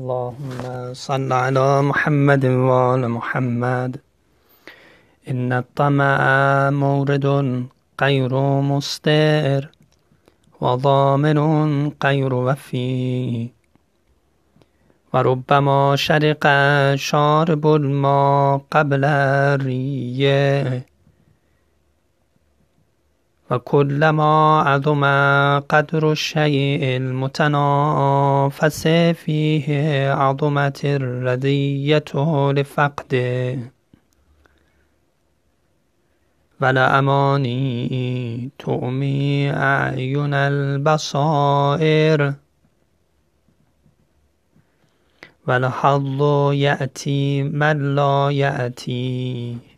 اللهم صل على محمد وآل محمد. إن الطمع مورد غير مستر وضامن غير وفي. وربما شرق شارب الماء قبل الريه و کلما عظم قدر الشیء المتنافس فیه عظمت الرضیت لفقده ولأمانی تعمی اعین البصائر. والحظ یأتی من لا یأتی.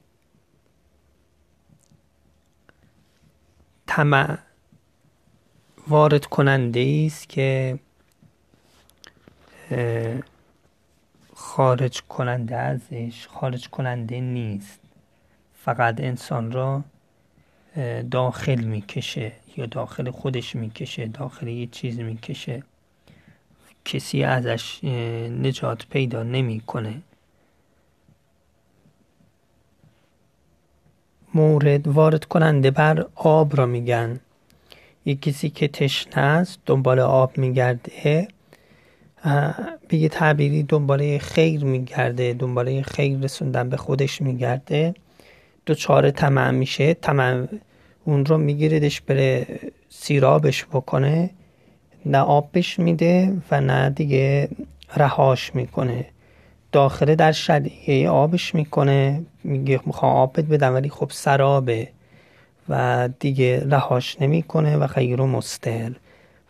طمع وارد کننده است که خارج کننده ازش خارج کننده نیست. فقط انسان را داخل می‌کشه یا داخل خودش می‌کشه داخل یه چیز می‌کشه. کسی ازش نجات پیدا نمی‌کنه. مورد وارد کننده بر آب را میگن. یک کسی که تشنه است دنبال آب میگرده. به یه تعبیری دنباله خیر میگرده دنباله خیر رسوندن به خودش میگرده. چهار طمع میشه. طمع اون رو میگیردش بره سیرابش بکنه. نه آب بش میده و نه دیگه رهاش می‌کنه. داخله در شدیه آبش می‌کنه. میگه می‌خوام آب بدم ولی خب سرابه و دیگه رهاش نمی‌کنه و خیر و مستر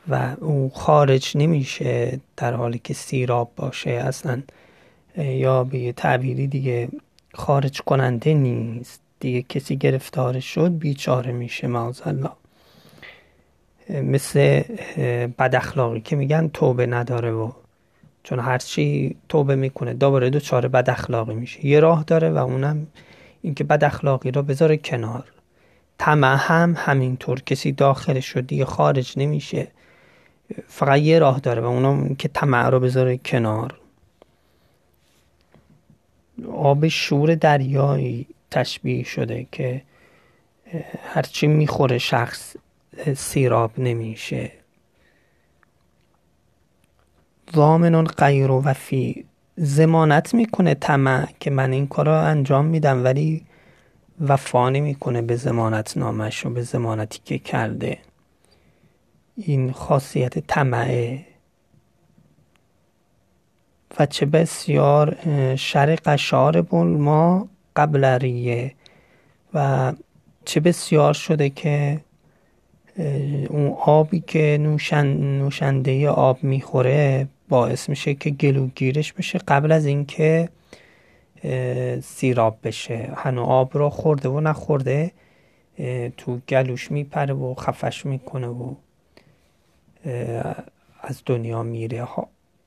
و او خارج نمیشه در حالی که سیراب باشه اصلا. یا به تعبیری دیگه خارج کننده نیست. دیگه کسی گرفتار شد بیچاره میشه الله مثل بد اخلاقی که میگن توبه نداره و چون هرچی توبه می‌کنه دوباره دو چاره بد اخلاقی میشه. یه راه داره و اونم اینکه بد اخلاقی رو بذاره کنار. طمع هم همینطور. کسی داخلش شد دیگه خارج نمیشه. فقط یه راه داره و اونم که طمع رو بذاره کنار. آب شور دریایی تشبیه شده که هرچی می‌خوره شخص سیراب نمیشه. ضامن غیر وفی زمانت می‌کنه طمع که من این کار رو انجام میدم ولی وفا نمی‌کنه به زمانت نامش و به زمانتی که کرده. این خاصیت طمعه. و چه بسیار شر قشار ما قبل ریه. و چه بسیار شده که اون آبی که نوشن نوشنده آب می‌خوره باعث میشه که گلوگیرش بشه قبل از اینکه سیراب بشه. هنو آب را خورده و نخورده تو گلوش میپره و خفش می‌کنه و از دنیا میره.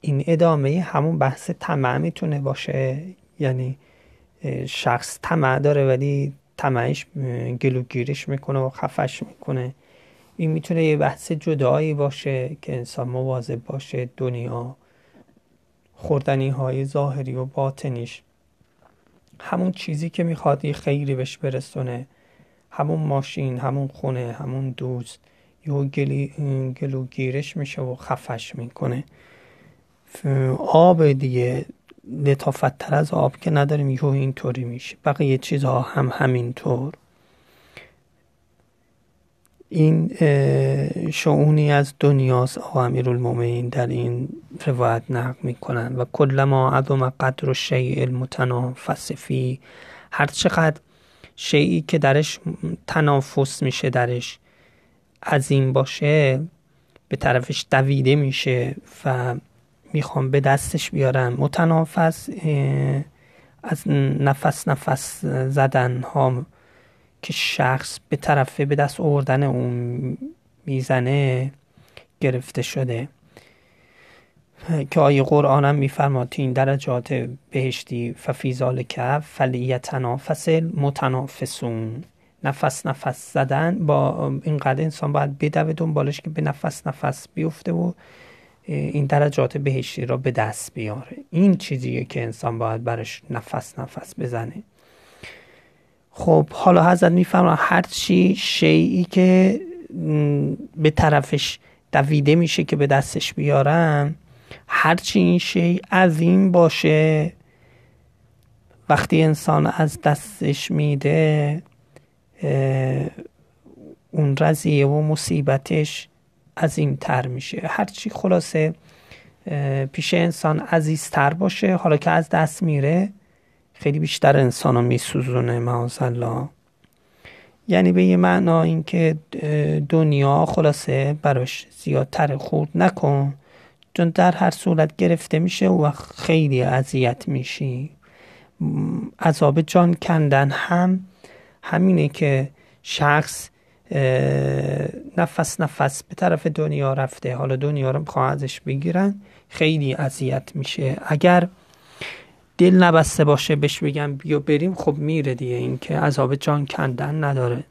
این ادامه همون بحث طمع می‌تونه باشه. یعنی شخص طمع داره ولی طمعش گلوگیرش می‌کنه و خفش می‌کنه. این می‌تونه یه بحث جدایی باشه که انسان مواظب باشه دنیا خوردنی های ظاهری و باطنیش همون چیزی که می‌خواد یه خیری بهش برسونه. همون ماشین همون خونه همون دوست. یه گلی گلوگیرش میشه و خفش می‌کنه. آب دیگه لطافتتر از آب که نداریم یهو اینطوری میشه. بقیه چیزها هم همینطور. این شعونی از دنیاست آقا المومین در این روایت نقل می‌کنن. و کلما عظم قدر و شیء المتنافس فی هر چقدر شیعی که درش تنافس میشه درش عظیم باشه به طرفش دویده میشه و می‌خوام به دستش بیارم. متنافس از نفس نفس زدن ها که شخص به طرف به دست آوردن اون می‌زنه گرفته شده. که آیه قرآن هم میفرماد این درجات بهشتی ففیزال کف فلیتنافس متنافسون نفس نفس زدن با اینقدر انسان باید بدوه دنبالش که به نفس نفس بیفته و این درجات بهشتی را به دست بیاره. این چیزیه که انسان باید برش نفس نفس بزنه. خب حالا حضرت میفرما هر چی شیعی که به طرفش دویده میشه که به دستش بیارم هرچی این شی عظیم باشه وقتی انسان از دستش میده اون رضیه و مصیبتش عظیمتر میشه. هرچی خلاصه پیش انسان عزیزتر باشه حالا که از دست میره خیلی بیشتر انسان رو میسوزونه معاذالله یعنی به یه معنا اینکه دنیا خلاصه براش زیادتر خورد نکن. چون در هر صورت گرفته میشه و خیلی اذیت میشی. عذاب جان کندن هم همینه که شخص نفس نفس به طرف دنیا رفته. حالا دنیا رو می‌خواه ازش بگیرن خیلی اذیت میشه. اگر دل نبسته باشه بهش بگم بیا بریم خب میره دیگه. این که عذاب جان کندن نداره.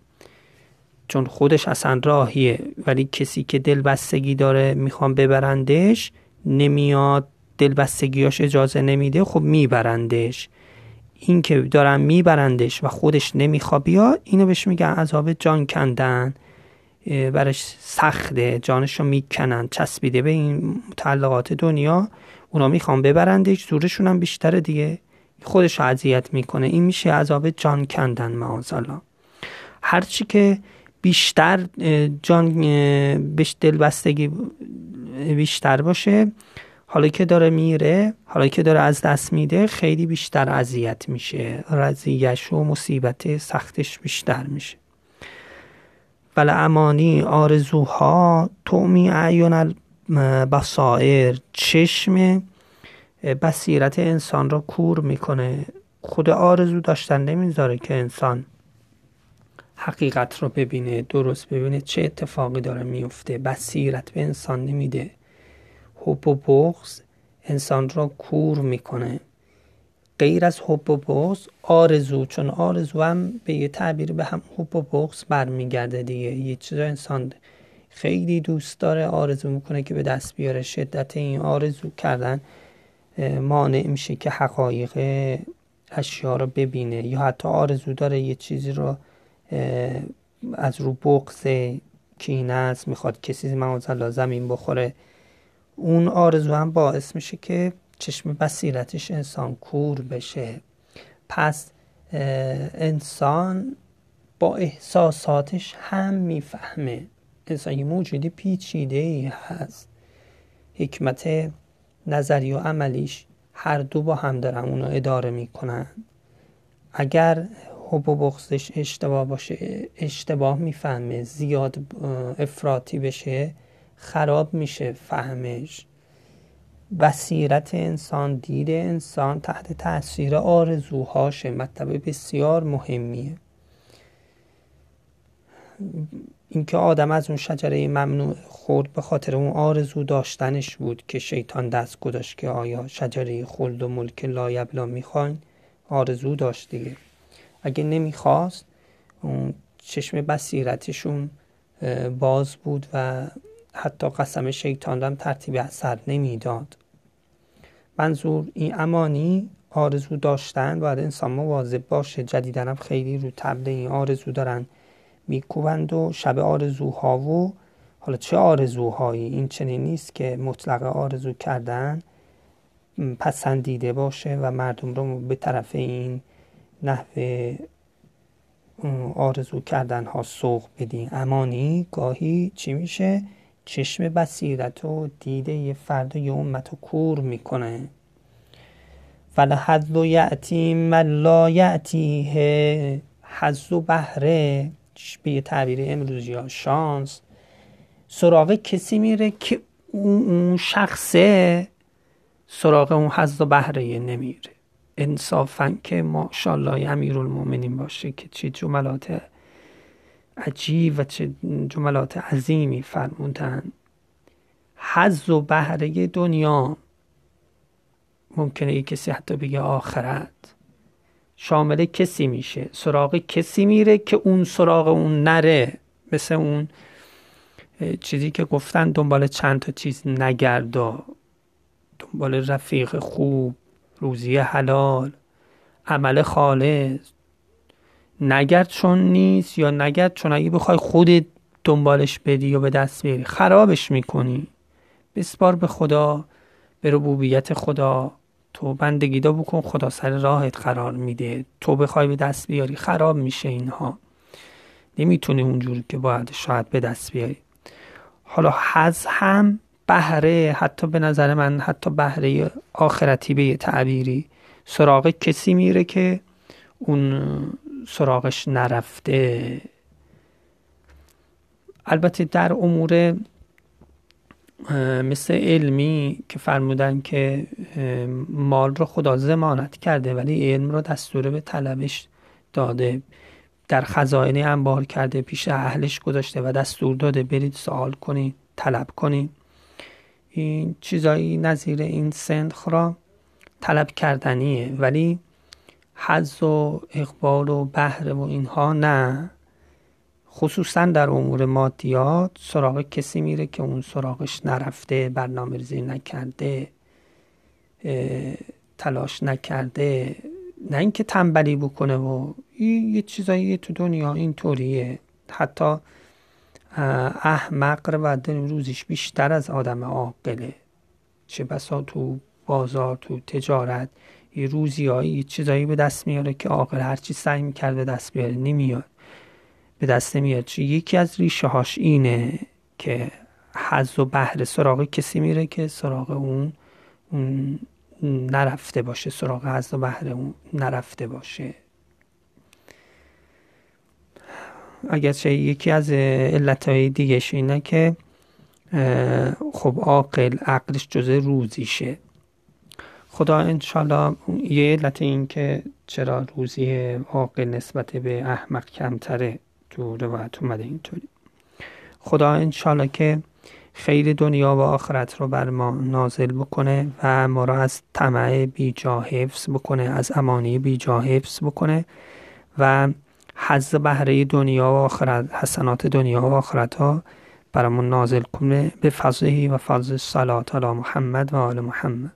چون خودش اصلا راهیه. ولی کسی که دل بستگی داره می‌خوام ببرندش نمیاد. دل بستگیاش اجازه نمیده خب میبرندش. این که دارن میبرندش و خودش نمیخوا بیا اینو بهش میگن عذاب جان کندن. برش سخته. جانشو می‌کنن. چسبیده به این متعلقات دنیا. اونا می‌خوان ببرندش زورشون هم بیشتره دیگه. خودش اذیت می‌کنه. این میشه عذاب جان کندن معاذالله. هرچی که بیشتر جان بهش دلبستگی بیشتر باشه حالا که داره میره حالا که داره از دست میده خیلی بیشتر اذیت میشه. رضیش و مصیبت سختش بیشتر میشه. ولی امانی آرزوها تومی اعیون بسائر چشم بصیرت انسان را کور می‌کنه. خود آرزو داشتن نمی‌ذاره که انسان حقیقت رو ببینه درست ببینه چه اتفاقی داره میفته بصیرت به انسان نمیده. حب و بغض انسان را کور می‌کنه. غیر از حب و بغض آرزو چون آرزو هم به یه تعبیر به هم حب و بغض برمیگرده دیگه. یه چیز انسان خیلی دوست داره آرزو می‌کنه که به دست بیاره. شدت این آرزو کردن مانع میشه که حقایق اشیا رو ببینه یا حتی آرزو داره یه چیزی رو از رو بغض کینه است می‌خواد کسی معاذ زمین بخوره. اون آرزو هم باعث میشه که چشم بصیرتش انسان کور بشه. پس انسان با احساساتش هم می‌فهمه. انسان موجودی پیچیده ای هست. حکمت نظری و عملیش هر دو با هم دارن اونو اداره می‌کنن. اگر حب و بغضش اشتباه باشه اشتباه می‌فهمه زیاد افراطی بشه خراب میشه فهمش. بصیرت انسان دید انسان تحت تاثیر آرزوهاشه. مطلب بسیار مهمیه. اینکه آدم از اون شجره ممنوع خورد به خاطر اون آرزو داشتنش بود که شیطان دست گذاشت که آیا شجره خلد و ملک لایبلا می‌خواین؟ آرزو داشت دیگه. اگه نمی‌خواست اون چشم بصیرتشون باز بود و حتی قسم شیطان هم ترتیب اثر نمی‌داد. منظور این امانی آرزو داشتن باید انسان مواظب باشه. جدیدن هم خیلی رو تبله این آرزو دارن. میکوبند و شب آرزوها و حالا چه آرزوهایی؟ این چنین نیست که مطلق آرزو کردن پسندیده باشه و مردم رو به طرف این نحوه آرزو کردن ها سوق بدین. امانی گاهی چی میشه؟ چشم بصیرت و دیده یه فرد یه امت رو کور می‌کنه. فلحظ یعتی من لا یعتیه حظ و بهره به یه تعبیر امروزی ها شانس سراغ کسی میره که اون شخصه سراغ اون حظ و بهره نمیره. انصافا که ماشاءالله امیرالمؤمنین باشه که چه جملات عجیب و چه جملات عظیمی فرمودن. حظ و بهره دنیا. ممکنه یه کسی حتی بگه آخرت. شامل کسی میشه. سراغ کسی میره که اون سراغ اون نره. مثل اون چیزی که گفتن دنبال چند تا چیز نگردا دنبال رفیق خوب روزی حلال عمل خالص. نگرد چون نیست یا نگرد چون اگه بخوای خودت دنبالش بدی و به دست بیاری خرابش می‌کنی. بسپار به خدا به ربوبیت خدا. تو بندگی دا بکن خدا سر راهت قرار میده. تو بخوای به دست بیاری خراب میشه اینها. نمی‌تونی اونجوری که باید شاید به دست بیاری. حالا حز هم بهره حتی به نظر من حتی بهره آخرتی به یه تعبیری. سراغ کسی میره که اون سراغش نرفته. البته در امور مثل علمی که فرمودن که مال رو خدا زمانت کرده ولی علم رو دستور به طلبش داده در خزائن انبار کرده پیش اهلش گذاشته و دستور داده برید سوال کنید طلب کنید این چیزایی نظیر این سندخ را طلب کردنیه ولی حز و اقبال و بهره و اینها نه. خصوصا در امور مادیات سراغ کسی میره که اون سراغش نرفته برنامه ریزی نکرده تلاش نکرده نه اینکه تنبلی بکنه و یه چیزایی تو دنیا اینطوریه. حتی احمق و روزیش بیشتر از آدم عاقله. چه بسا تو بازار تو تجارت یه روزیایی چیزایی به دست میاره که عاقل هرچی سعی می‌کرد به دست بیاره نمیاد. به دست نمیاد. یکی از ریشه هاش اینه که حز و بهره سراغ کسی میره که سراغ اون, نرفته باشه سراغ حز و بهره اون نرفته باشه. اگرچه یکی از علتهای دیگهش اینه که خب عاقل عقلش جزء روزیشه. خدا انشالله یه علت این که چرا روزی عاقل نسبت به احمق کمتره. تو روایت اومده اینطوری. خدا انشالله که خیر دنیا و آخرت رو بر ما نازل بکنه و ما را از طمع بیجا حفظ بکنه از امانی بیجا حفظ بکنه و حز بهره دنیا و آخرت حسنات دنیا و آخرت ها برامون نازل کنه به فضله و فضل صلات علی محمد و آل محمد.